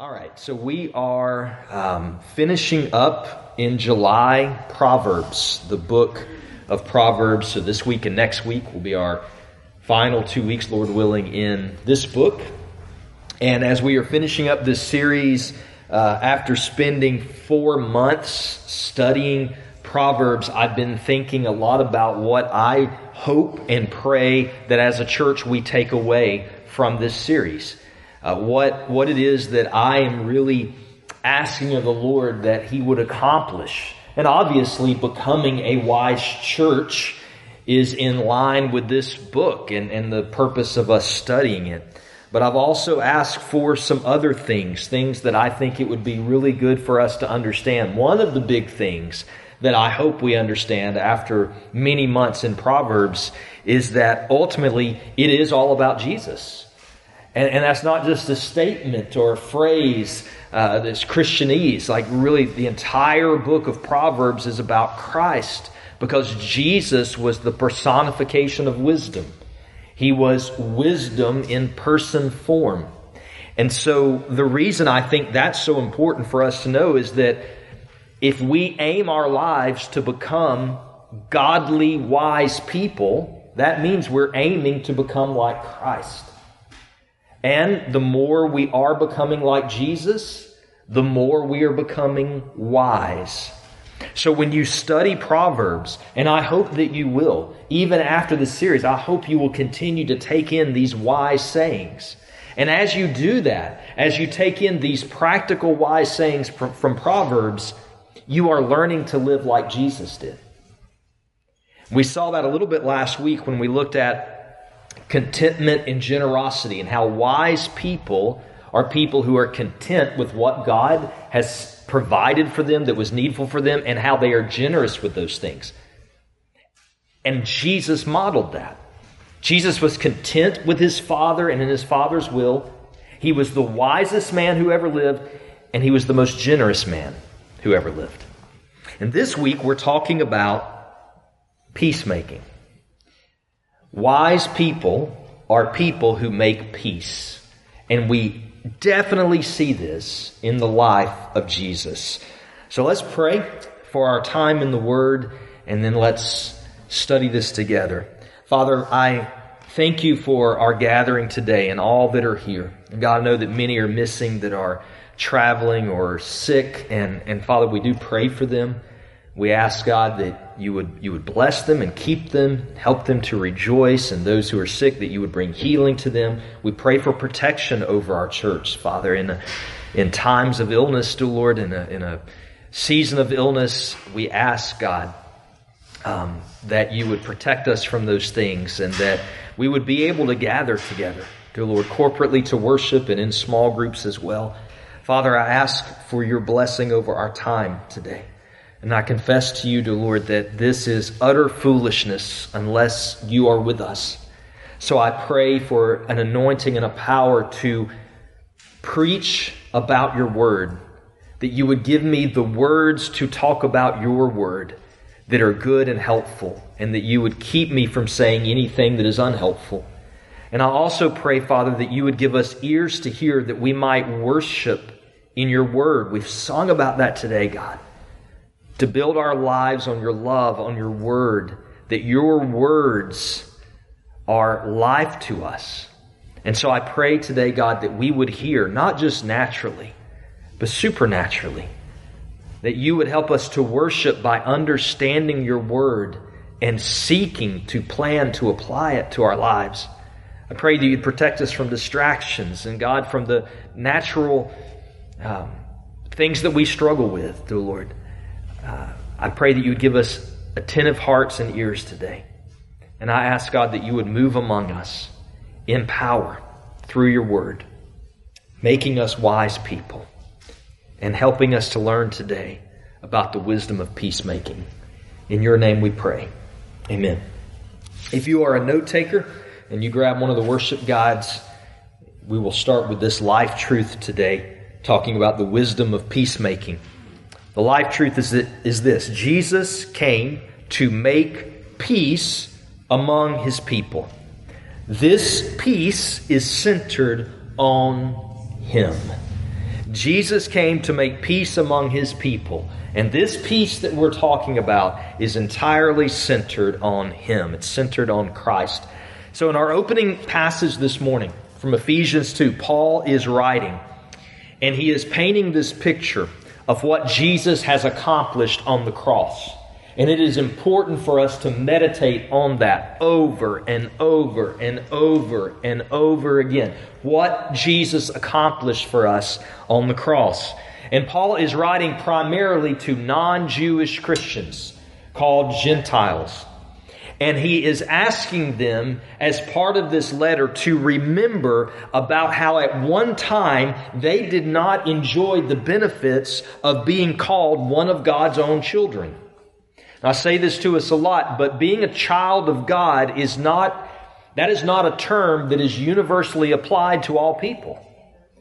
All right, so we are um, finishing up in July Proverbs, the book of Proverbs. So this week and next week will be our final two weeks, Lord willing, in this book. And as we are finishing up this series, uh, after spending four months studying Proverbs, I've been thinking a lot about what I hope and pray that as a church we take away from this series uh, what, what it is that I am really asking of the Lord that He would accomplish. And obviously, becoming a wise church is in line with this book and, and the purpose of us studying it. But I've also asked for some other things, things that I think it would be really good for us to understand. One of the big things that I hope we understand after many months in Proverbs is that ultimately it is all about Jesus. And, and that's not just a statement or a phrase uh, that's Christianese. Like, really, the entire book of Proverbs is about Christ because Jesus was the personification of wisdom. He was wisdom in person form. And so, the reason I think that's so important for us to know is that if we aim our lives to become godly, wise people, that means we're aiming to become like Christ. And the more we are becoming like Jesus, the more we are becoming wise. So when you study Proverbs, and I hope that you will, even after the series, I hope you will continue to take in these wise sayings. And as you do that, as you take in these practical wise sayings from, from Proverbs, you are learning to live like Jesus did. We saw that a little bit last week when we looked at contentment and generosity, and how wise people are people who are content with what God has provided for them that was needful for them, and how they are generous with those things. And Jesus modeled that. Jesus was content with his Father and in his Father's will. He was the wisest man who ever lived, and he was the most generous man who ever lived. And this week we're talking about peacemaking. Wise people are people who make peace. And we definitely see this in the life of Jesus. So let's pray for our time in the Word and then let's study this together. Father, I thank you for our gathering today and all that are here. God, I know that many are missing that are traveling or sick. And, and Father, we do pray for them. We ask God that you would, you would bless them and keep them, help them to rejoice, and those who are sick, that you would bring healing to them. We pray for protection over our church, Father, in, a, in times of illness, dear Lord, in a, in a season of illness. We ask, God, um, that you would protect us from those things and that we would be able to gather together, dear Lord, corporately to worship and in small groups as well. Father, I ask for your blessing over our time today. And I confess to you, dear Lord, that this is utter foolishness unless you are with us. So I pray for an anointing and a power to preach about your word, that you would give me the words to talk about your word that are good and helpful, and that you would keep me from saying anything that is unhelpful. And I also pray, Father, that you would give us ears to hear that we might worship in your word. We've sung about that today, God to build our lives on your love, on your word, that your words are life to us. And so I pray today, God, that we would hear, not just naturally, but supernaturally, that you would help us to worship by understanding your word and seeking to plan to apply it to our lives. I pray that you'd protect us from distractions and, God, from the natural um, things that we struggle with, dear Lord uh, I pray that you would give us attentive hearts and ears today. And I ask, God, that you would move among us in power through your word, making us wise people and helping us to learn today about the wisdom of peacemaking. In your name we pray. Amen. If you are a note taker and you grab one of the worship guides, we will start with this life truth today, talking about the wisdom of peacemaking. The life truth is, that, is this Jesus came to make peace among his people. This peace is centered on him. Jesus came to make peace among his people. And this peace that we're talking about is entirely centered on him, it's centered on Christ. So, in our opening passage this morning from Ephesians 2, Paul is writing, and he is painting this picture of what Jesus has accomplished on the cross. And it is important for us to meditate on that over and over and over and over again. What Jesus accomplished for us on the cross. And Paul is writing primarily to non Jewish Christians called Gentiles. And he is asking them, as part of this letter, to remember about how at one time they did not enjoy the benefits of being called one of God's own children. I say this to us a lot, but being a child of God is not, that is not a term that is universally applied to all people.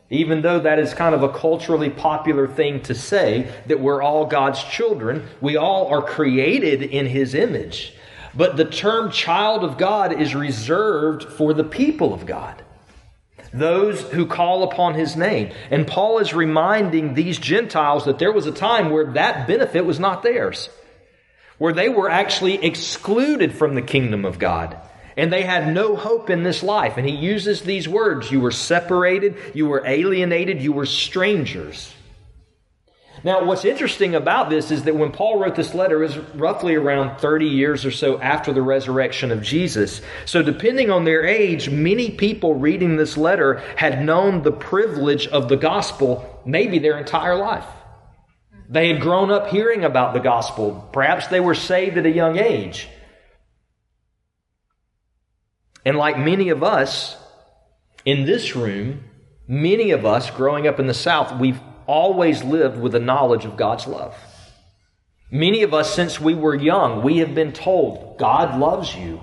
Even though that is kind of a culturally popular thing to say, that we're all God's children, we all are created in His image. But the term child of God is reserved for the people of God, those who call upon his name. And Paul is reminding these Gentiles that there was a time where that benefit was not theirs, where they were actually excluded from the kingdom of God. And they had no hope in this life. And he uses these words You were separated, you were alienated, you were strangers. Now, what's interesting about this is that when Paul wrote this letter, was roughly around 30 years or so after the resurrection of Jesus. So, depending on their age, many people reading this letter had known the privilege of the gospel maybe their entire life. They had grown up hearing about the gospel. Perhaps they were saved at a young age. And like many of us in this room, many of us growing up in the South, we've always lived with the knowledge of God's love. Many of us, since we were young, we have been told God loves you.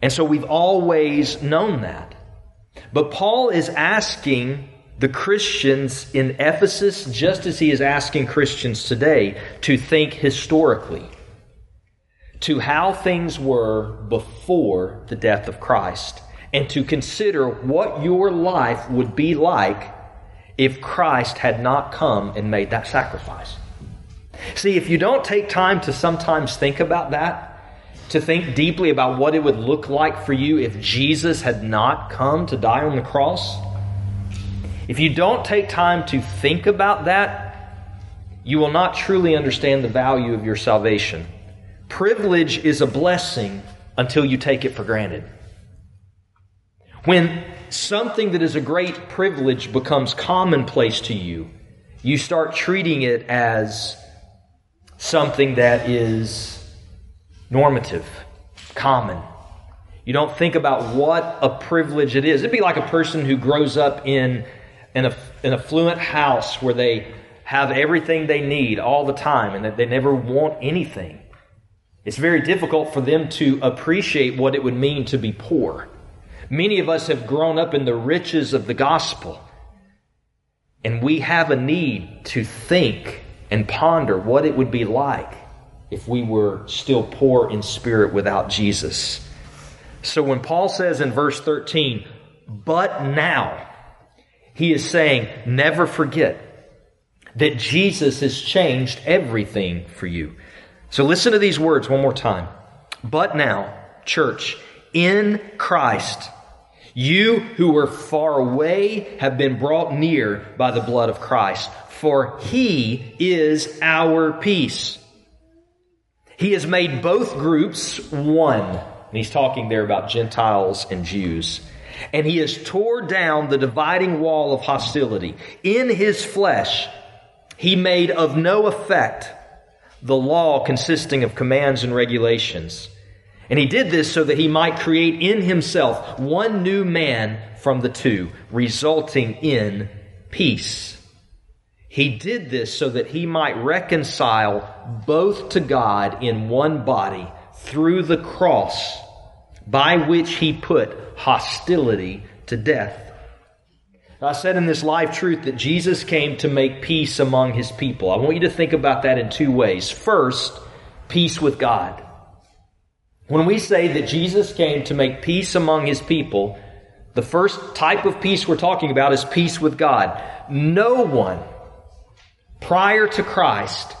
And so we've always known that. But Paul is asking the Christians in Ephesus, just as he is asking Christians today, to think historically to how things were before the death of Christ and to consider what your life would be like if Christ had not come and made that sacrifice. See, if you don't take time to sometimes think about that, to think deeply about what it would look like for you if Jesus had not come to die on the cross, if you don't take time to think about that, you will not truly understand the value of your salvation. Privilege is a blessing until you take it for granted. When something that is a great privilege becomes commonplace to you, you start treating it as something that is normative, common. You don't think about what a privilege it is. It'd be like a person who grows up in an, an affluent house where they have everything they need all the time and that they never want anything. It's very difficult for them to appreciate what it would mean to be poor. Many of us have grown up in the riches of the gospel, and we have a need to think and ponder what it would be like if we were still poor in spirit without Jesus. So when Paul says in verse 13, but now, he is saying, never forget that Jesus has changed everything for you. So listen to these words one more time. But now, church, in Christ, you who were far away have been brought near by the blood of Christ, for he is our peace. He has made both groups one. And he's talking there about Gentiles and Jews. And he has tore down the dividing wall of hostility. In his flesh, he made of no effect the law consisting of commands and regulations and he did this so that he might create in himself one new man from the two, resulting in peace. He did this so that he might reconcile both to God in one body through the cross, by which he put hostility to death. I said in this live truth that Jesus came to make peace among his people. I want you to think about that in two ways. First, peace with God. When we say that Jesus came to make peace among his people, The first type of peace we're talking about is peace with God. No one prior to Christ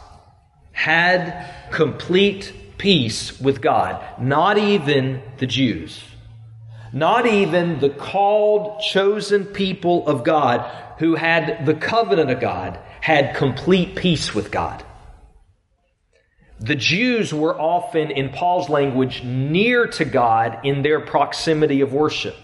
had complete peace with God, not even the Jews. Not even the called, chosen people of God who had the covenant of God had complete peace with God. The Jews were often, in Paul's language, near to God in their proximity of worship.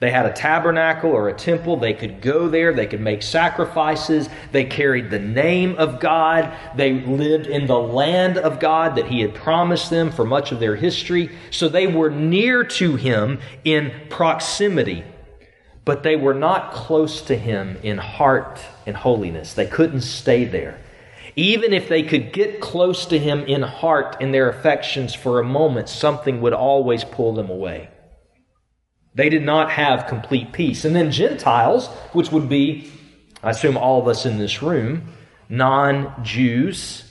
They had a tabernacle or a temple. They could go there. They could make sacrifices. They carried the name of God. They lived in the land of God that He had promised them for much of their history. So they were near to Him in proximity, but they were not close to Him in heart and holiness. They couldn't stay there. Even if they could get close to Him in heart in their affections for a moment, something would always pull them away. They did not have complete peace. And then Gentiles, which would be, I assume all of us in this room, non Jews,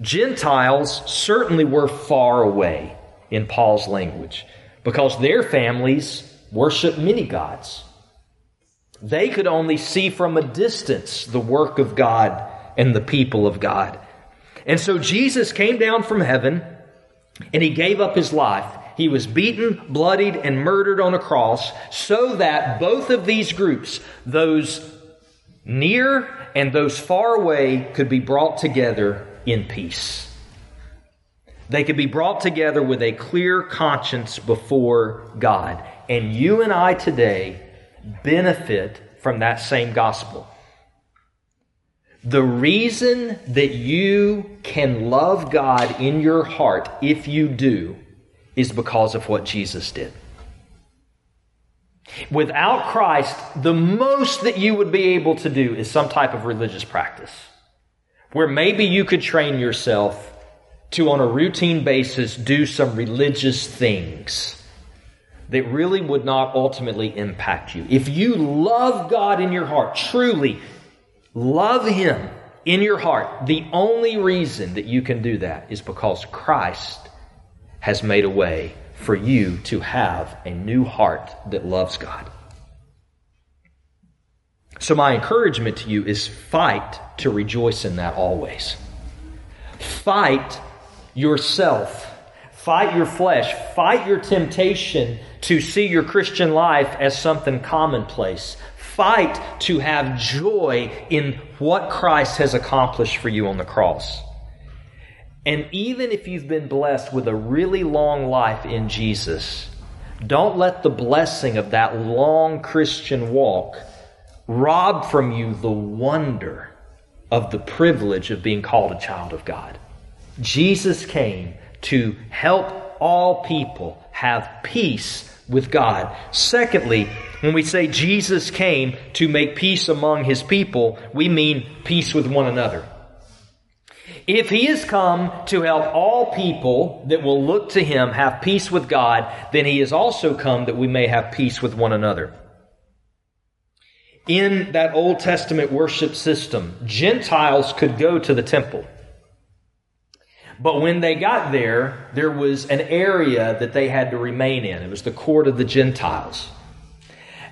Gentiles certainly were far away in Paul's language because their families worshiped many gods. They could only see from a distance the work of God and the people of God. And so Jesus came down from heaven and he gave up his life he was beaten, bloodied, and murdered on a cross so that both of these groups, those near and those far away, could be brought together in peace. They could be brought together with a clear conscience before God. And you and I today benefit from that same gospel. The reason that you can love God in your heart, if you do, is because of what Jesus did. Without Christ, the most that you would be able to do is some type of religious practice where maybe you could train yourself to, on a routine basis, do some religious things that really would not ultimately impact you. If you love God in your heart, truly love Him in your heart, the only reason that you can do that is because Christ has made a way for you to have a new heart that loves God. So, my encouragement to you is fight to rejoice in that always. Fight yourself. Fight your flesh. Fight your temptation to see your Christian life as something commonplace. Fight to have joy in what Christ has accomplished for you on the cross. And even if you've been blessed with a really long life in Jesus, don't let the blessing of that long Christian walk rob from you the wonder of the privilege of being called a child of God. Jesus came to help all people have peace with God. Secondly, when we say Jesus came to make peace among his people, we mean peace with one another. If he has come to help all people that will look to him have peace with God, then he has also come that we may have peace with one another. In that Old Testament worship system, Gentiles could go to the temple. But when they got there, there was an area that they had to remain in. It was the court of the Gentiles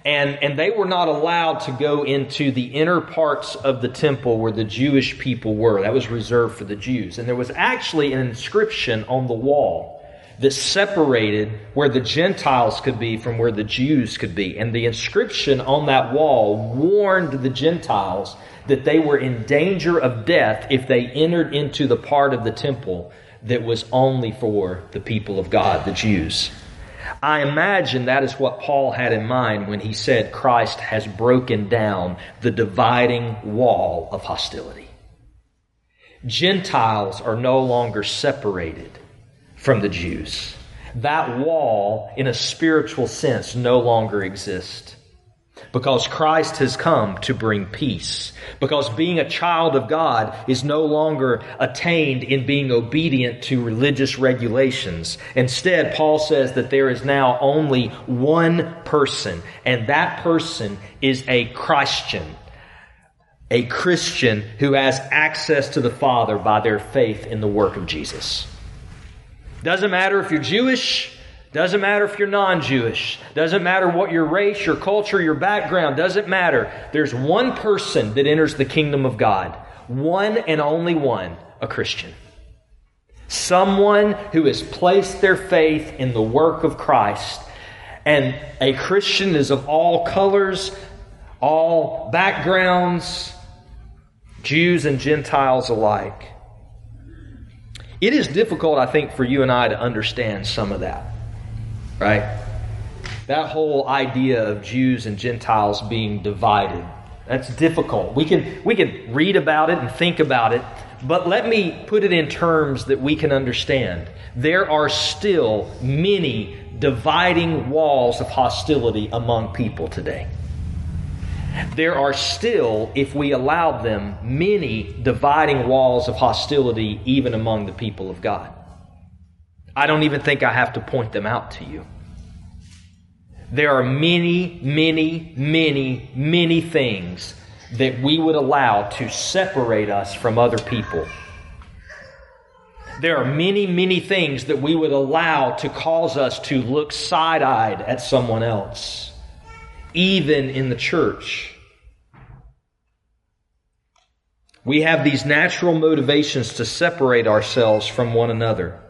and, and they were not allowed to go into the inner parts of the temple where the Jewish people were. That was reserved for the Jews. And there was actually an inscription on the wall that separated where the Gentiles could be from where the Jews could be. And the inscription on that wall warned the Gentiles that they were in danger of death if they entered into the part of the temple that was only for the people of God, the Jews. I imagine that is what Paul had in mind when he said Christ has broken down the dividing wall of hostility. Gentiles are no longer separated from the Jews. That wall, in a spiritual sense, no longer exists because Christ has come to bring peace. Because being a child of God is no longer attained in being obedient to religious regulations. Instead, Paul says that there is now only one person, and that person is a Christian. A Christian who has access to the Father by their faith in the work of Jesus. Doesn't matter if you're Jewish, Doesn't matter if you're non Jewish. Doesn't matter what your race, your culture, your background. Doesn't matter. There's one person that enters the kingdom of God. One and only one a Christian. Someone who has placed their faith in the work of Christ. And a Christian is of all colors, all backgrounds, Jews and Gentiles alike. It is difficult, I think, for you and I to understand some of that, right? That whole idea of Jews and Gentiles being divided. That's difficult. We can, we can read about it and think about it, but let me put it in terms that we can understand. There are still many dividing walls of hostility among people today there are still, if we allowed them, many dividing walls of hostility even among the people of God. I don't even think I have to point them out to you. There are many, many, many, many things that we would allow to separate us from other people. There are many, many things that we would allow to cause us to look side eyed at someone else even in the church. We have these natural motivations to separate ourselves from one another.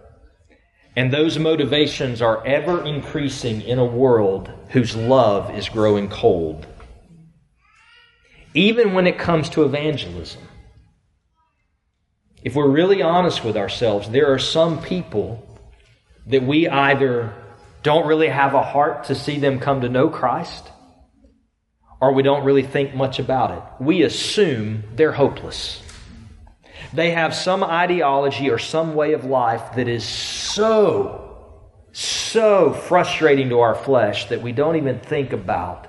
And those motivations are ever increasing in a world whose love is growing cold. Even when it comes to evangelism. If we're really honest with ourselves, there are some people that we either don't really have a heart to see them come to know Christ, or we don't really think much about it. We assume they're hopeless. They have some ideology or some way of life that is so, so frustrating to our flesh that we don't even think about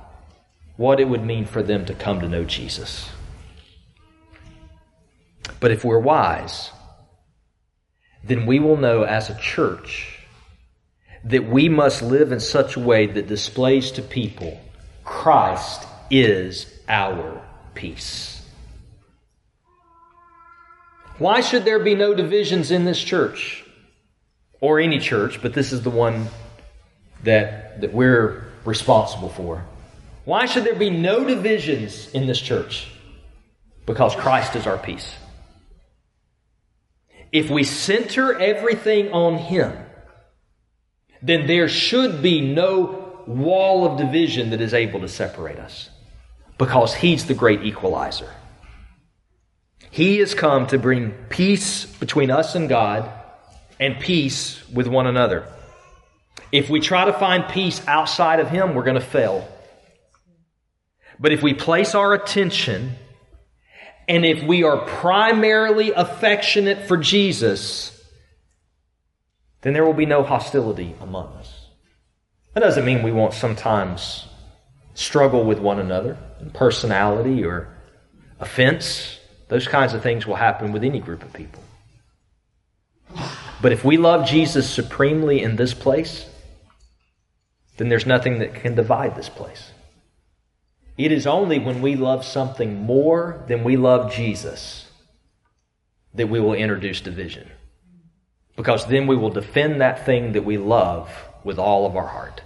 what it would mean for them to come to know Jesus. But if we're wise, then we will know as a church that we must live in such a way that displays to people Christ is our peace. Why should there be no divisions in this church? Or any church, but this is the one that, that we're responsible for. Why should there be no divisions in this church? Because Christ is our peace. If we center everything on Him, then there should be no wall of division that is able to separate us because He's the great equalizer. He has come to bring peace between us and God and peace with one another. If we try to find peace outside of Him, we're going to fail. But if we place our attention and if we are primarily affectionate for Jesus, then there will be no hostility among us. That doesn't mean we won't sometimes struggle with one another, in personality or offense. Those kinds of things will happen with any group of people. But if we love Jesus supremely in this place, then there's nothing that can divide this place. It is only when we love something more than we love Jesus that we will introduce division. Because then we will defend that thing that we love with all of our heart.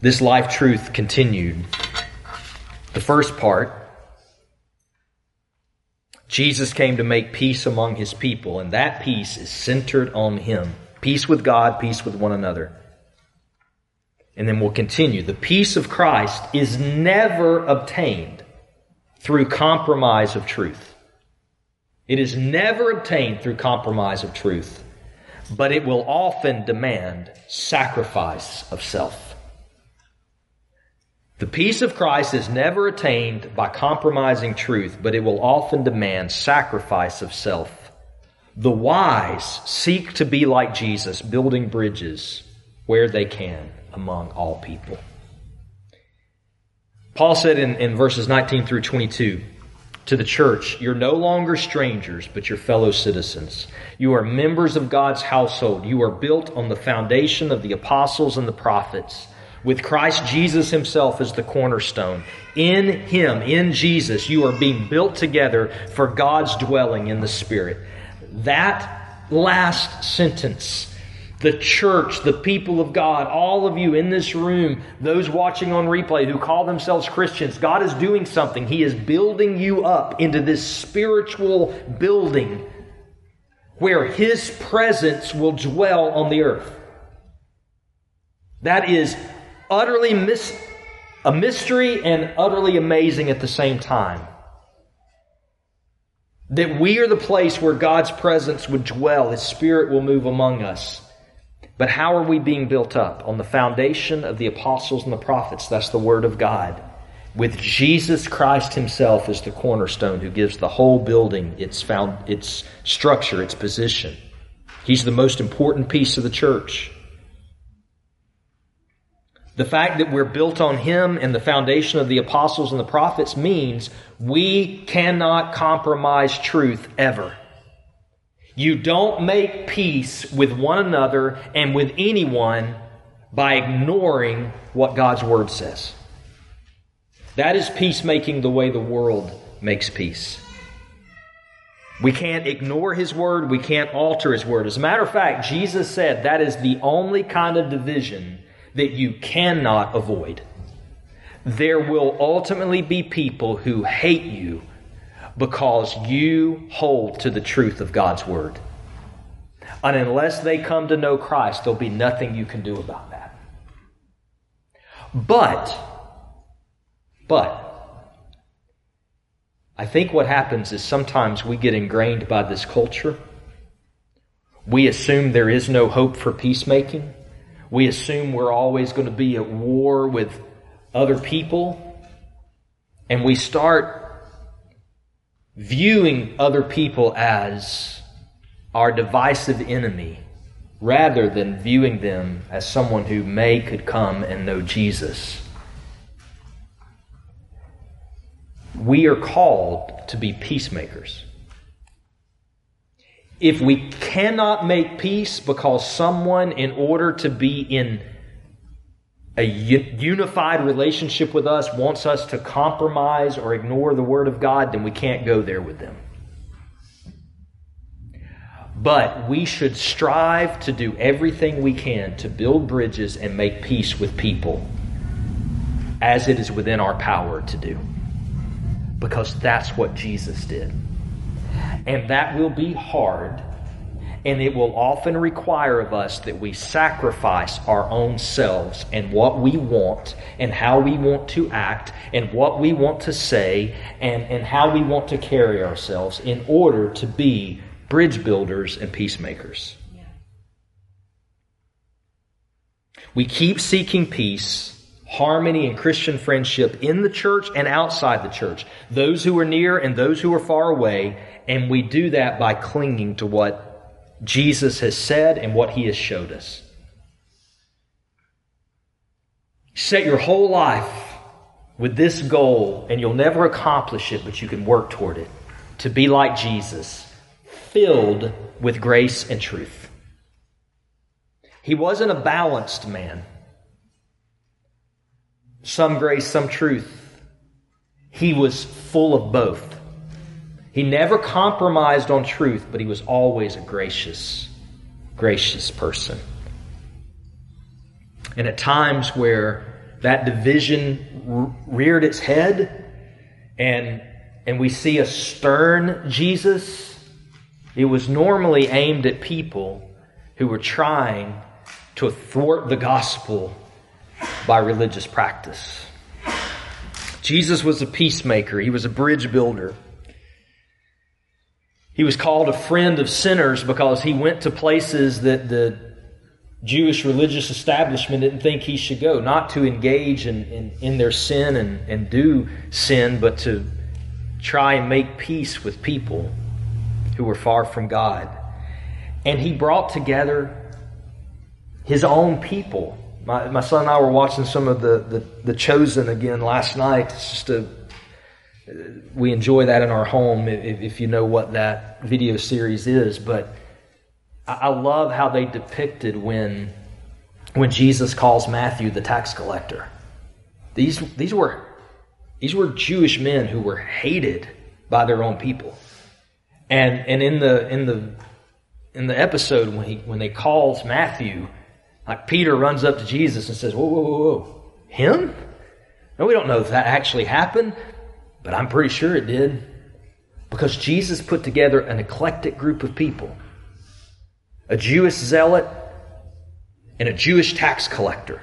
This life truth continued. The first part Jesus came to make peace among his people, and that peace is centered on him. Peace with God, peace with one another. And then we'll continue. The peace of Christ is never obtained through compromise of truth. It is never obtained through compromise of truth, but it will often demand sacrifice of self. The peace of Christ is never attained by compromising truth, but it will often demand sacrifice of self. The wise seek to be like Jesus, building bridges where they can among all people. Paul said in, in verses 19 through 22 to the church, You're no longer strangers, but you're fellow citizens. You are members of God's household. You are built on the foundation of the apostles and the prophets with Christ Jesus Himself as the cornerstone. In Him, in Jesus, you are being built together for God's dwelling in the Spirit. That last sentence the church, the people of God, all of you in this room, those watching on replay who call themselves Christians, God is doing something. He is building you up into this spiritual building where His presence will dwell on the earth. That is utterly mis- a mystery and utterly amazing at the same time. That we are the place where God's presence would dwell, His Spirit will move among us. But how are we being built up? On the foundation of the apostles and the prophets. That's the Word of God. With Jesus Christ Himself as the cornerstone who gives the whole building its, found, its structure, its position. He's the most important piece of the church. The fact that we're built on Him and the foundation of the apostles and the prophets means we cannot compromise truth ever. You don't make peace with one another and with anyone by ignoring what God's Word says. That is peacemaking the way the world makes peace. We can't ignore His Word, we can't alter His Word. As a matter of fact, Jesus said that is the only kind of division that you cannot avoid. There will ultimately be people who hate you because you hold to the truth of God's word. And unless they come to know Christ, there'll be nothing you can do about that. But, but, I think what happens is sometimes we get ingrained by this culture. We assume there is no hope for peacemaking. We assume we're always going to be at war with other people. And we start viewing other people as our divisive enemy rather than viewing them as someone who may could come and know Jesus. We are called to be peacemakers. If we cannot make peace because someone, in order to be in a unified relationship with us wants us to compromise or ignore the Word of God, then we can't go there with them. But we should strive to do everything we can to build bridges and make peace with people as it is within our power to do. Because that's what Jesus did. And that will be hard and it will often require of us that we sacrifice our own selves and what we want and how we want to act and what we want to say and, and how we want to carry ourselves in order to be bridge builders and peacemakers. We keep seeking peace harmony and Christian friendship in the church and outside the church, those who are near and those who are far away, and we do that by clinging to what Jesus has said and what he has showed us. Set your whole life with this goal, and you'll never accomplish it, but you can work toward it to be like Jesus, filled with grace and truth. He wasn't a balanced man. Some grace, some truth. He was full of both. He never compromised on truth, but he was always a gracious, gracious person. And at times where that division reared its head and, and we see a stern Jesus, it was normally aimed at people who were trying to thwart the gospel by religious practice. Jesus was a peacemaker, he was a bridge builder. He was called a friend of sinners because he went to places that the Jewish religious establishment didn't think he should go, not to engage in, in, in, their sin and, and do sin, but to try and make peace with people who were far from God. And he brought together his own people. My, my son and I were watching some of the, the, the Chosen again last night. It's just a we enjoy that in our home if, if, you know what that video series is. But I, I love how they depicted when when Jesus calls Matthew the tax collector. These these were these were Jewish men who were hated by their own people. And and in the in the in the episode when he when they calls Matthew, like Peter runs up to Jesus and says, "Whoa, whoa, whoa, whoa, him? No, we don't know if that actually happened, but I'm pretty sure it did, because Jesus put together an eclectic group of people, a Jewish zealot and a Jewish tax collector."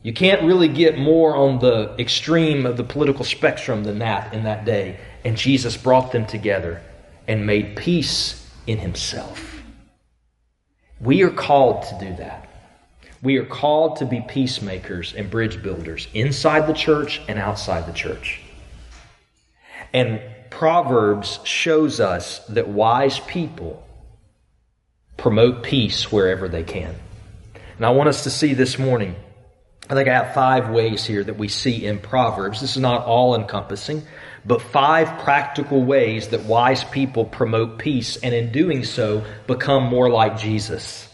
You can't really get more on the extreme of the political spectrum than that in that day. And Jesus brought them together and made peace in himself. We are called to do that. We are called to be peacemakers and bridge builders inside the church and outside the church. And Proverbs shows us that wise people promote peace wherever they can. And I want us to see this morning I think I have five ways here that we see in Proverbs. This is not all encompassing, but five practical ways that wise people promote peace and in doing so become more like Jesus.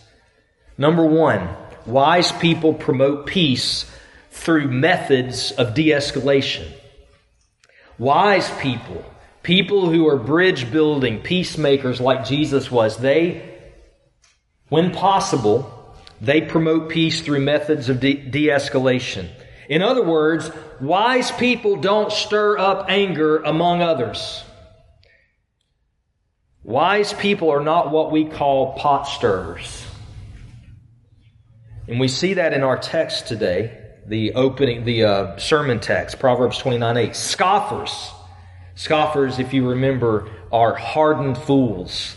Number one, wise people promote peace through methods of de escalation. Wise people, people who are bridge building, peacemakers like Jesus was, they, when possible, they promote peace through methods of de escalation. In other words, wise people don't stir up anger among others. Wise people are not what we call pot stirrers. And we see that in our text today, the opening, the uh, sermon text, Proverbs 29 8. Scoffers. Scoffers, if you remember, are hardened fools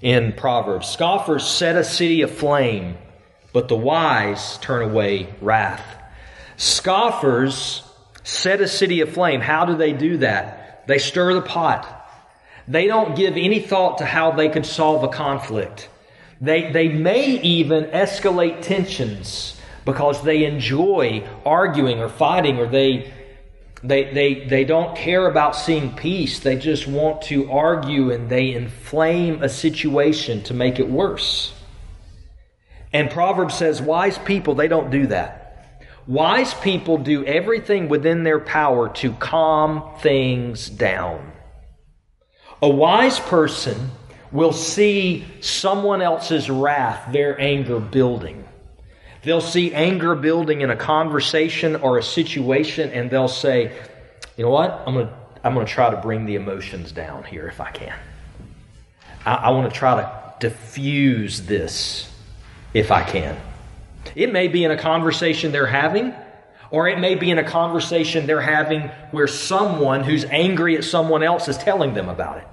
in Proverbs. Scoffers set a city aflame but the wise turn away wrath. Scoffers set a city aflame. How do they do that? They stir the pot. They don't give any thought to how they could solve a conflict. They, they may even escalate tensions because they enjoy arguing or fighting or they, they, they, they don't care about seeing peace. They just want to argue and they inflame a situation to make it worse. And Proverbs says wise people, they don't do that. Wise people do everything within their power to calm things down. A wise person will see someone else's wrath, their anger building. They'll see anger building in a conversation or a situation, and they'll say, you know what? I'm going to, I'm to try to bring the emotions down here if I can. I, I want to try to diffuse this if I can. It may be in a conversation they're having, or it may be in a conversation they're having where someone who's angry at someone else is telling them about it.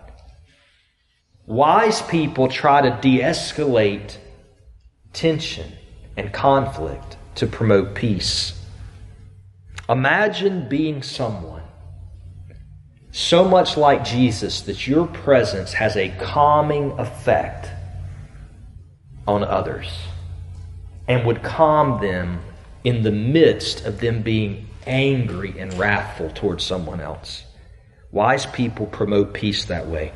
Wise people try to de escalate tension and conflict to promote peace. Imagine being someone so much like Jesus that your presence has a calming effect on others and would calm them in the midst of them being angry and wrathful towards someone else. Wise people promote peace that way.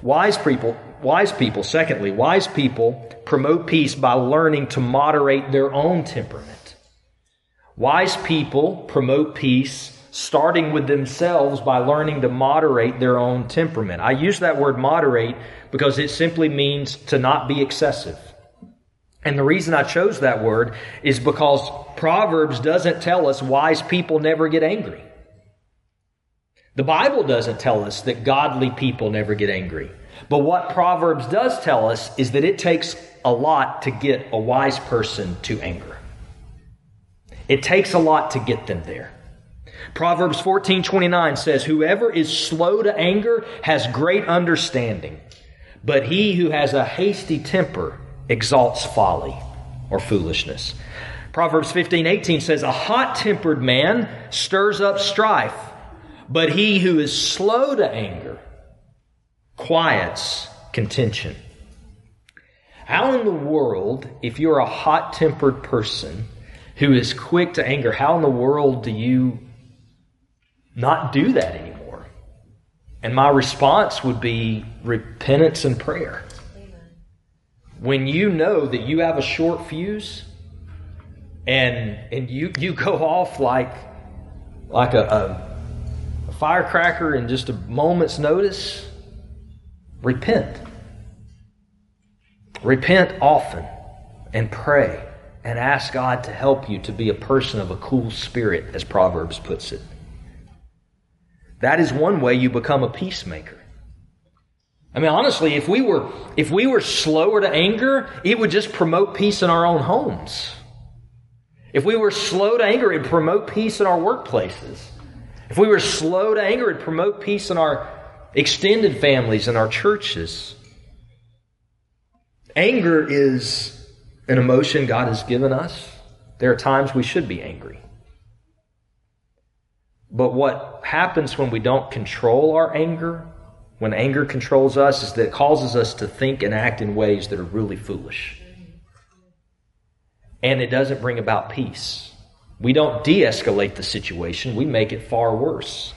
Wise people, wise people, secondly, wise people promote peace by learning to moderate their own temperament. Wise people promote peace starting with themselves by learning to moderate their own temperament. I use that word moderate because it simply means to not be excessive. And the reason I chose that word is because Proverbs doesn't tell us wise people never get angry. The Bible doesn't tell us that godly people never get angry. But what Proverbs does tell us is that it takes a lot to get a wise person to anger. It takes a lot to get them there. Proverbs 14:29 says, "Whoever is slow to anger has great understanding, but he who has a hasty temper exalts folly or foolishness. Proverbs 15, 18 says, A hot tempered man stirs up strife, but he who is slow to anger quiets contention. How in the world, if you're a hot tempered person who is quick to anger, how in the world do you not do that anymore? And my response would be repentance and prayer when you know that you have a short fuse and and you you go off like like a, a, a firecracker in just a moment's notice repent Repent often and pray and ask God to help you to be a person of a cool spirit, as Proverbs puts it. That is one way you become a peacemaker. I mean, honestly, if we were, if we were slower to anger, it would just promote peace in our own homes. If we were slow to anger, it'd promote peace in our workplaces. If we were slow to anger, it'd promote peace in our extended families and our churches. Anger is an emotion God has given us. There are times we should be angry. But what happens when we don't control our anger, when anger controls us, is that it causes us to think and act in ways that are really foolish. And it doesn't bring about peace. We don't de escalate the situation, we make it far worse.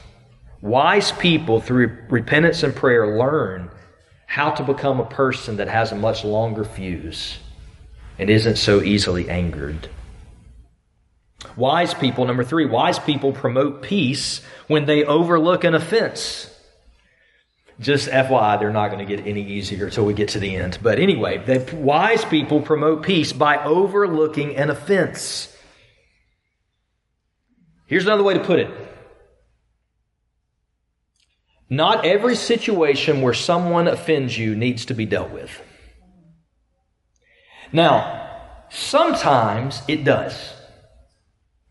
Wise people, through repentance and prayer, learn how to become a person that has a much longer fuse and isn't so easily angered. Wise people, number three, wise people promote peace when they overlook an offense. Just FYI, they're not going to get any easier until we get to the end. But anyway, the wise people promote peace by overlooking an offense. Here's another way to put it. Not every situation where someone offends you needs to be dealt with. Now, sometimes it does.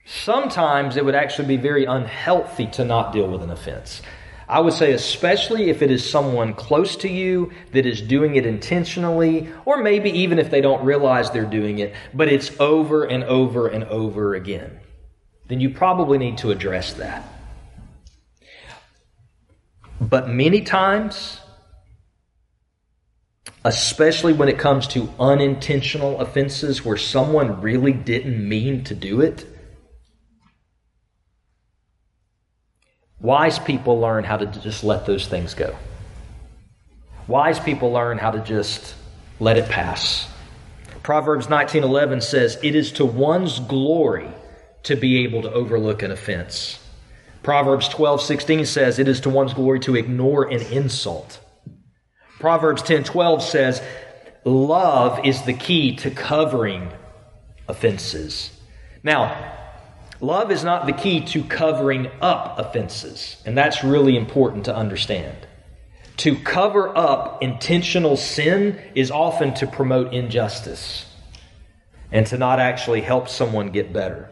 Sometimes it would actually be very unhealthy to not deal with an offense. I would say, especially if it is someone close to you that is doing it intentionally, or maybe even if they don't realize they're doing it, but it's over and over and over again, then you probably need to address that. But many times, especially when it comes to unintentional offenses where someone really didn't mean to do it, wise people learn how to just let those things go. Wise people learn how to just let it pass. Proverbs 19:11 says, "It is to one's glory to be able to overlook an offense." Proverbs 12:16 says, "It is to one's glory to ignore an insult." Proverbs 10:12 says, "Love is the key to covering offenses." Now, love is not the key to covering up offenses, and that's really important to understand. To cover up intentional sin is often to promote injustice and to not actually help someone get better.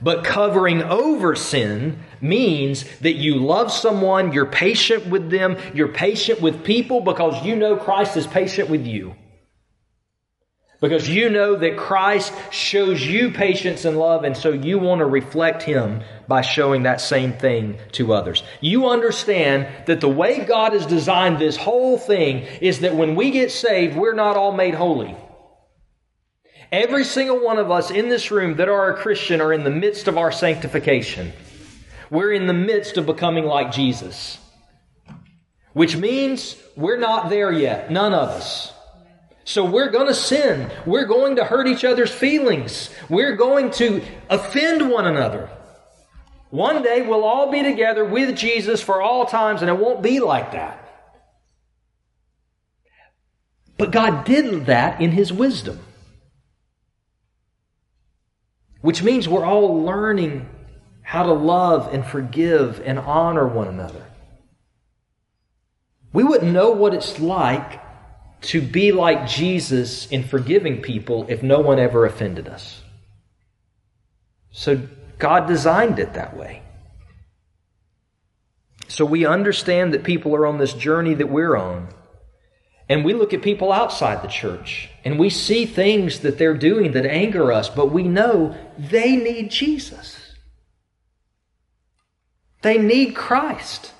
But covering over sin means that you love someone, you're patient with them, you're patient with people because you know Christ is patient with you. Because you know that Christ shows you patience and love, and so you want to reflect Him by showing that same thing to others. You understand that the way God has designed this whole thing is that when we get saved, we're not all made holy. Every single one of us in this room that are a Christian are in the midst of our sanctification. We're in the midst of becoming like Jesus. Which means we're not there yet, none of us. So we're going to sin. We're going to hurt each other's feelings. We're going to offend one another. One day we'll all be together with Jesus for all times, and it won't be like that. But God did that in His wisdom which means we're all learning how to love and forgive and honor one another. We wouldn't know what it's like to be like Jesus in forgiving people if no one ever offended us. So God designed it that way. So we understand that people are on this journey that we're on. And we look at people outside the church and we see things that they're doing that anger us, but we know they need Jesus. They need Christ,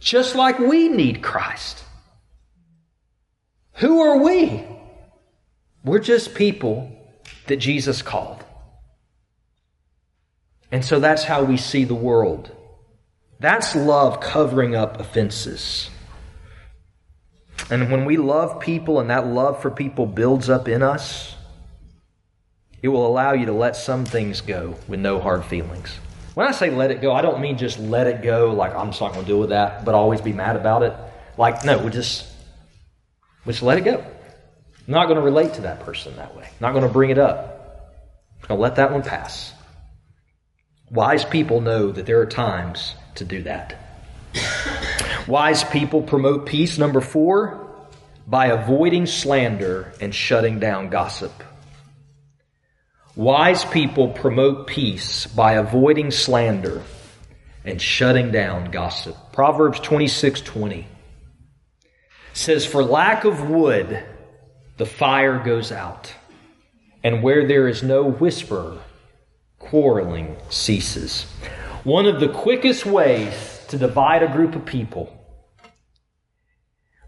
just like we need Christ. Who are we? We're just people that Jesus called. And so that's how we see the world. That's love covering up offenses. And when we love people and that love for people builds up in us, it will allow you to let some things go with no hard feelings. When I say let it go, I don't mean just let it go, like I'm just not going to deal with that, but always be mad about it. Like, no, we just, we just let it go. I'm not going to relate to that person that way. I'm not going to bring it up. I'm going to let that one pass. Wise people know that there are times to do that. Wise people promote peace, number four, by avoiding slander and shutting down gossip. Wise people promote peace by avoiding slander and shutting down gossip. Proverbs 26 20 says, For lack of wood, the fire goes out, and where there is no whisper, quarreling ceases. One of the quickest ways to divide a group of people,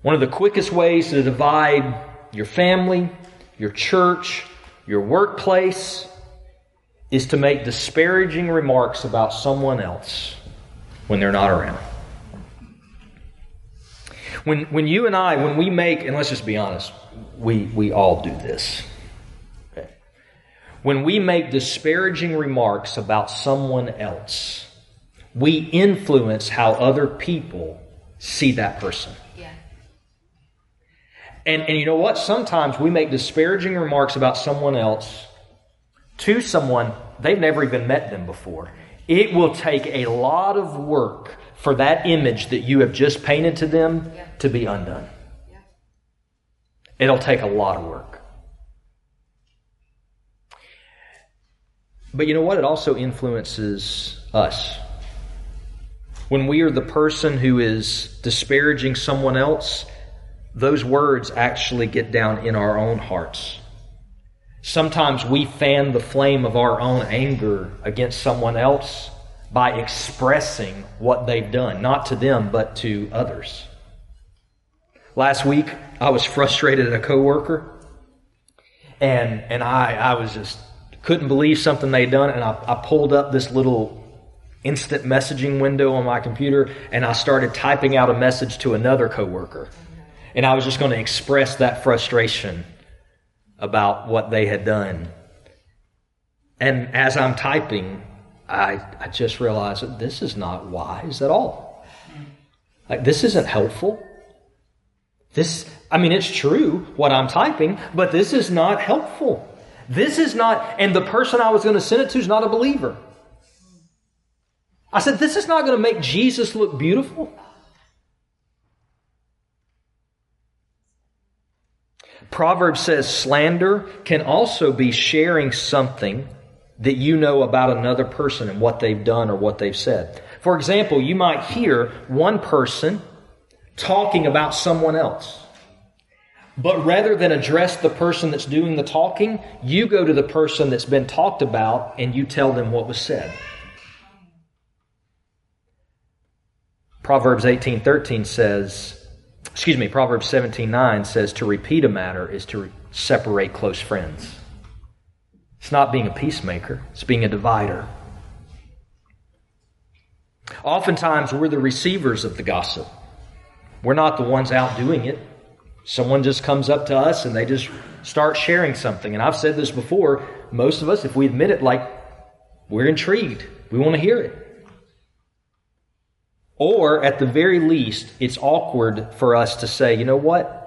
one of the quickest ways to divide your family, your church, your workplace, is to make disparaging remarks about someone else when they're not around. When, when you and I, when we make, and let's just be honest, we, we all do this. Okay. When we make disparaging remarks about someone else, we influence how other people see that person. Yeah. And, and you know what? Sometimes we make disparaging remarks about someone else to someone they've never even met them before. It will take a lot of work for that image that you have just painted to them yeah. to be undone. Yeah. It'll take a lot of work. But you know what? It also influences us. When we are the person who is disparaging someone else, those words actually get down in our own hearts. Sometimes we fan the flame of our own anger against someone else by expressing what they've done, not to them, but to others. Last week, I was frustrated at a coworker, and and I I was just couldn't believe something they'd done, and I, I pulled up this little instant messaging window on my computer, and I started typing out a message to another coworker, and I was just going to express that frustration about what they had done. And as I'm typing, I, I just realized that this is not wise at all. Like, this isn't helpful. This, I mean, it's true what I'm typing, but this is not helpful. This is not, and the person I was going to send it to is not a believer. I said, this is not going to make Jesus look beautiful. Proverbs says slander can also be sharing something that you know about another person and what they've done or what they've said. For example, you might hear one person talking about someone else. But rather than address the person that's doing the talking, you go to the person that's been talked about and you tell them what was said. Proverbs 18:13 says, excuse me, Proverbs 17:9 says to repeat a matter is to separate close friends. It's not being a peacemaker, it's being a divider. Oftentimes, we're the receivers of the gossip. We're not the ones out doing it. Someone just comes up to us and they just start sharing something. And I've said this before most of us, if we admit it, like, we're intrigued. We want to hear it. Or at the very least, it's awkward for us to say, you know what?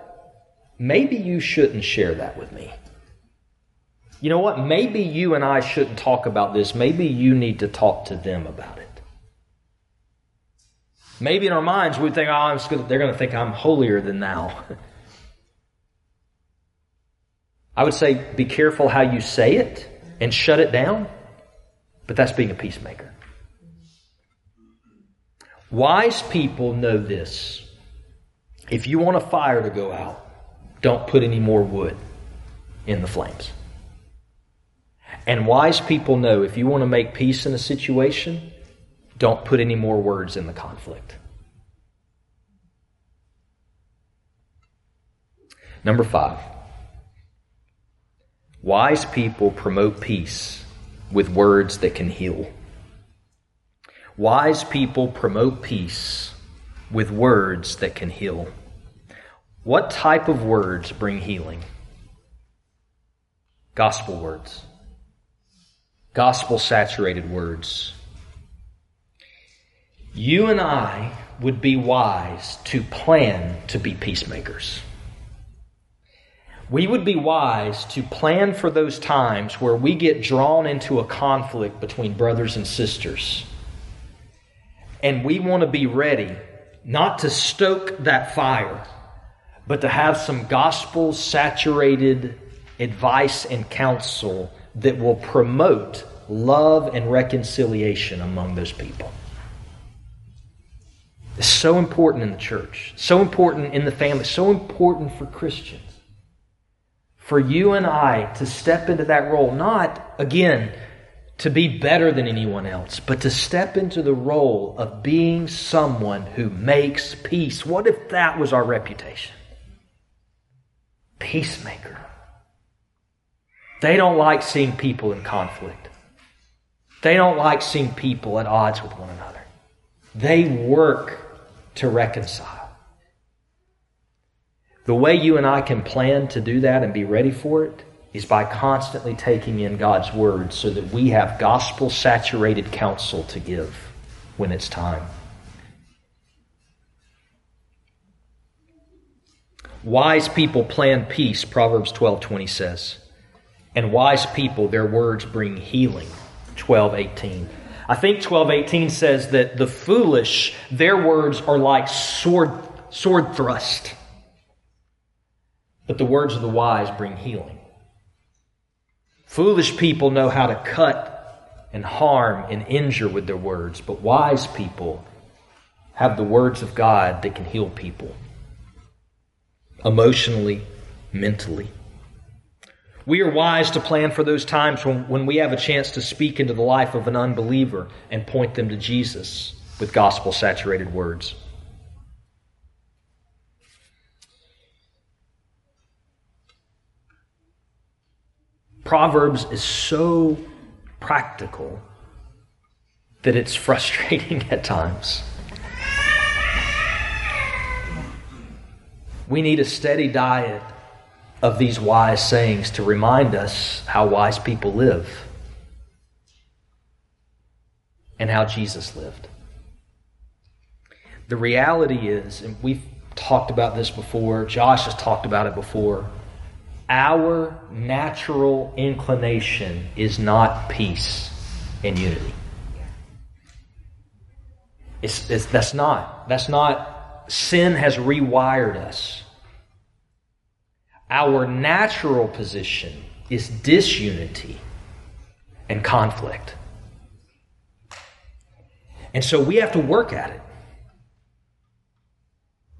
Maybe you shouldn't share that with me. You know what? Maybe you and I shouldn't talk about this. Maybe you need to talk to them about it. Maybe in our minds we think, oh, they're going to think I'm holier than thou. I would say be careful how you say it and shut it down, but that's being a peacemaker. Wise people know this. If you want a fire to go out, don't put any more wood in the flames. And wise people know if you want to make peace in a situation, don't put any more words in the conflict. Number five, wise people promote peace with words that can heal. Wise people promote peace with words that can heal. What type of words bring healing? Gospel words. Gospel saturated words. You and I would be wise to plan to be peacemakers. we would be wise to plan for those times where we get drawn into a conflict between brothers and sisters. And we want to be ready not to stoke that fire, but to have some gospel saturated advice and counsel that will promote love and reconciliation among those people. It's so important in the church, so important in the family, so important for Christians for you and I to step into that role, not, again, to be better than anyone else, but to step into the role of being someone who makes peace. What if that was our reputation? Peacemaker. They don't like seeing people in conflict. They don't like seeing people at odds with one another. They work to reconcile. The way you and I can plan to do that and be ready for it is by constantly taking in God's Word so that we have gospel saturated counsel to give when it's time. Wise people plan peace, Proverbs 12:20 says. And wise people their words bring healing, 12:18. I think 12:18 says that the foolish their words are like sword sword thrust but the words of the wise bring healing. Foolish people know how to cut and harm and injure with their words, but wise people have the words of God that can heal people emotionally, mentally. We are wise to plan for those times when, when we have a chance to speak into the life of an unbeliever and point them to Jesus with gospel saturated words. Proverbs is so practical that it's frustrating at times. We need a steady diet of these wise sayings to remind us how wise people live and how Jesus lived. The reality is, and we've talked about this before, Josh has talked about it before our natural inclination is not peace and unity. It's, it's, that's not. That's not. Sin has rewired us. Our natural position is disunity and conflict. And so we have to work at it.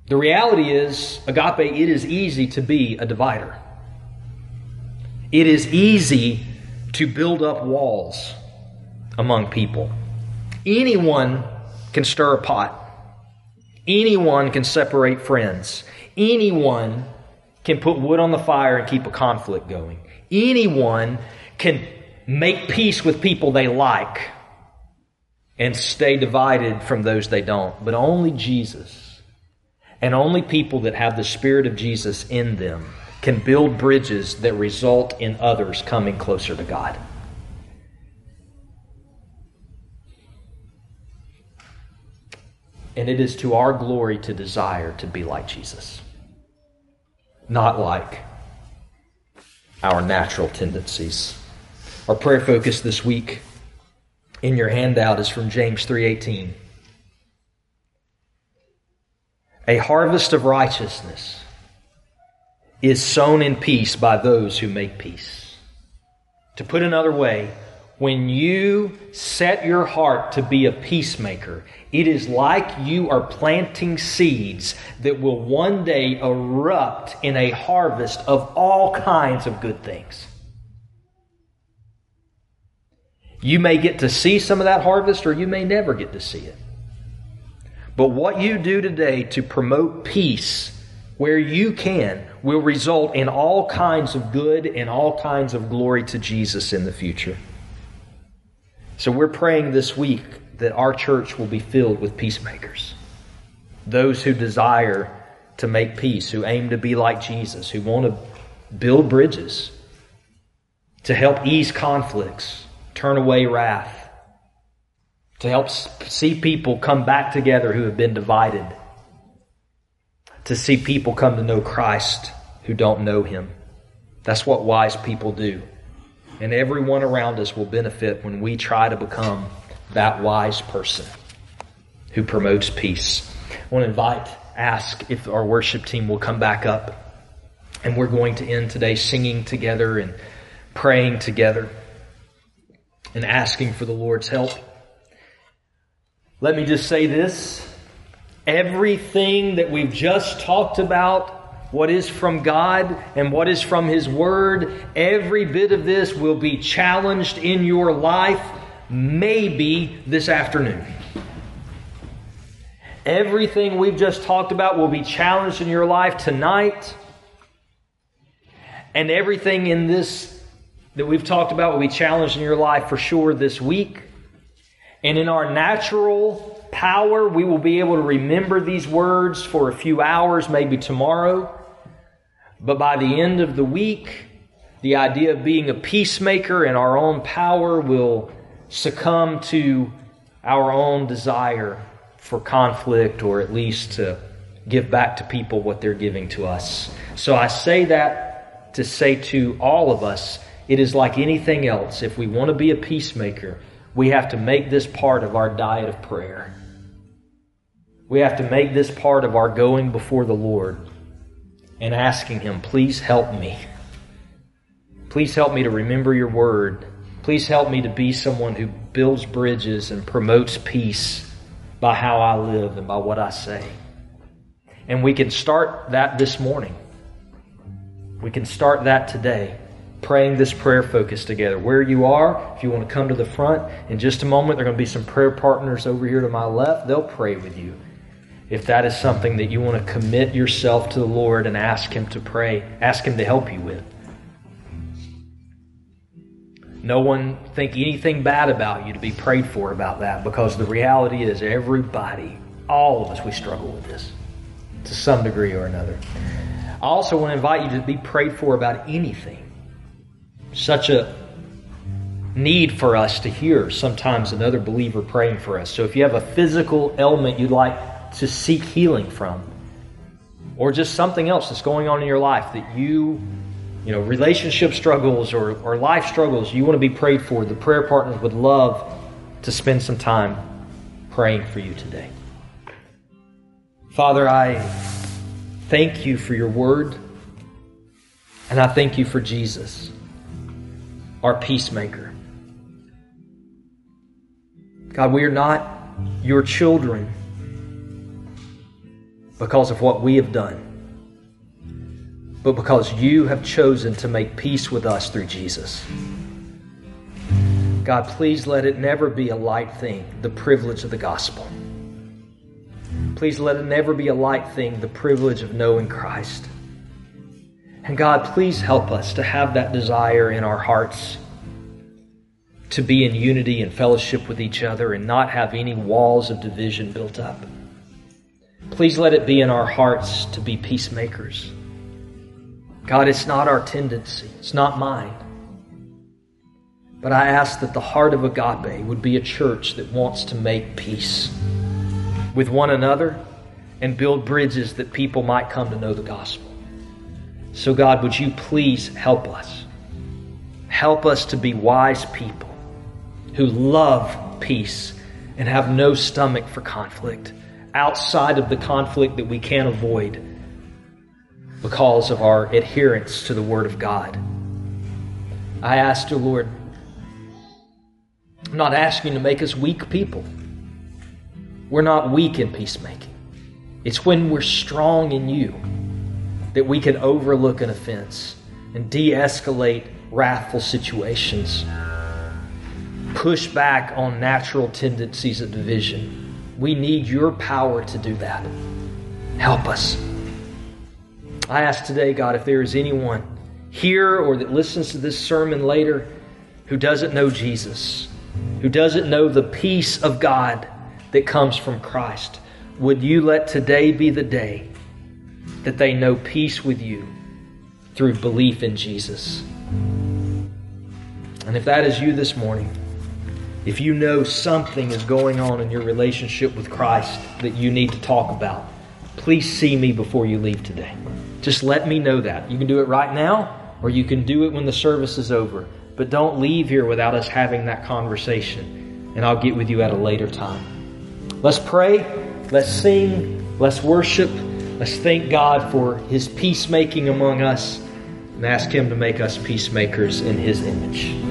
The reality is, agape, it is easy to be a divider. It is easy to build up walls among people. Anyone can stir a pot. Anyone can separate friends. Anyone can put wood on the fire and keep a conflict going. Anyone can make peace with people they like and stay divided from those they don't. But only Jesus and only people that have the Spirit of Jesus in them can build bridges that result in others coming closer to God. And it is to our glory to desire to be like Jesus, not like our natural tendencies. Our prayer focus this week in your handout is from James 3:18. A harvest of righteousness is sown in peace by those who make peace. To put another way, when you set your heart to be a peacemaker, it is like you are planting seeds that will one day erupt in a harvest of all kinds of good things. You may get to see some of that harvest, or you may never get to see it. But what you do today to promote peace where you can will result in all kinds of good and all kinds of glory to Jesus in the future. So we're praying this week that our church will be filled with peacemakers. Those who desire to make peace, who aim to be like Jesus, who want to build bridges, to help ease conflicts, turn away wrath, to help see people come back together who have been divided to see people come to know Christ who don't know him. That's what wise people do. And everyone around us will benefit when we try to become that wise person who promotes peace. I want to invite, ask if our worship team will come back up. And we're going to end today singing together and praying together and asking for the Lord's help. Let me just say this. Everything that we've just talked about, what is from God and what is from His Word, every bit of this will be challenged in your life, maybe this afternoon. Everything we've just talked about will be challenged in your life tonight. And everything in this that we've talked about will be challenged in your life for sure this week. And in our natural power, we will be able to remember these words for a few hours, maybe tomorrow. But by the end of the week, the idea of being a peacemaker in our own power will succumb to our own desire for conflict or at least to give back to people what they're giving to us. So I say that to say to all of us it is like anything else. If we want to be a peacemaker, we have to make this part of our diet of prayer. We have to make this part of our going before the Lord and asking Him, please help me. Please help me to remember your word. Please help me to be someone who builds bridges and promotes peace by how I live and by what I say. And we can start that this morning. We can start that today praying this prayer focus together. Where you are, if you want to come to the front, in just a moment, there are going to be some prayer partners over here to my left. They'll pray with you. If that is something that you want to commit yourself to the Lord and ask Him to pray, ask Him to help you with. No one think anything bad about you to be prayed for about that because the reality is everybody, all of us, we struggle with this to some degree or another. I also want to invite you to be prayed for about anything such a need for us to hear sometimes another believer praying for us. So if you have a physical ailment you'd like to seek healing from, or just something else that's going on in your life that you, you know, relationship struggles or, or life struggles you want to be prayed for, the prayer partners would love to spend some time praying for you today. Father, I thank you for your word, and I thank you for Jesus our peacemaker. God, we are not your children because of what we have done, but because you have chosen to make peace with us through Jesus. God, please let it never be a light thing, the privilege of the gospel. Please let it never be a light thing, the privilege of knowing Christ. And God, please help us to have that desire in our hearts to be in unity and fellowship with each other and not have any walls of division built up. Please let it be in our hearts to be peacemakers. God, it's not our tendency, it's not mine. But I ask that the heart of agape would be a church that wants to make peace with one another and build bridges that people might come to know the gospel. So, God, would you please help us? Help us to be wise people who love peace and have no stomach for conflict outside of the conflict that we can't avoid because of our adherence to the Word of God. I ask you, Lord, I'm not asking to make us weak people. We're not weak in peacemaking. It's when we're strong in you that we can overlook an offense and de escalate wrathful situations, push back on natural tendencies of division. We need your power to do that. Help us. I ask today, God, if there is anyone here or that listens to this sermon later who doesn't know Jesus, who doesn't know the peace of God that comes from Christ, would you let today be the day that they know peace with you through belief in Jesus. And if that is you this morning, if you know something is going on in your relationship with Christ that you need to talk about, please see me before you leave today. Just let me know that. You can do it right now, or you can do it when the service is over. But don't leave here without us having that conversation. And I'll get with you at a later time. Let's pray. Let's sing. Let's worship. Let's thank God for His peacemaking among us and ask Him to make us peacemakers in His image.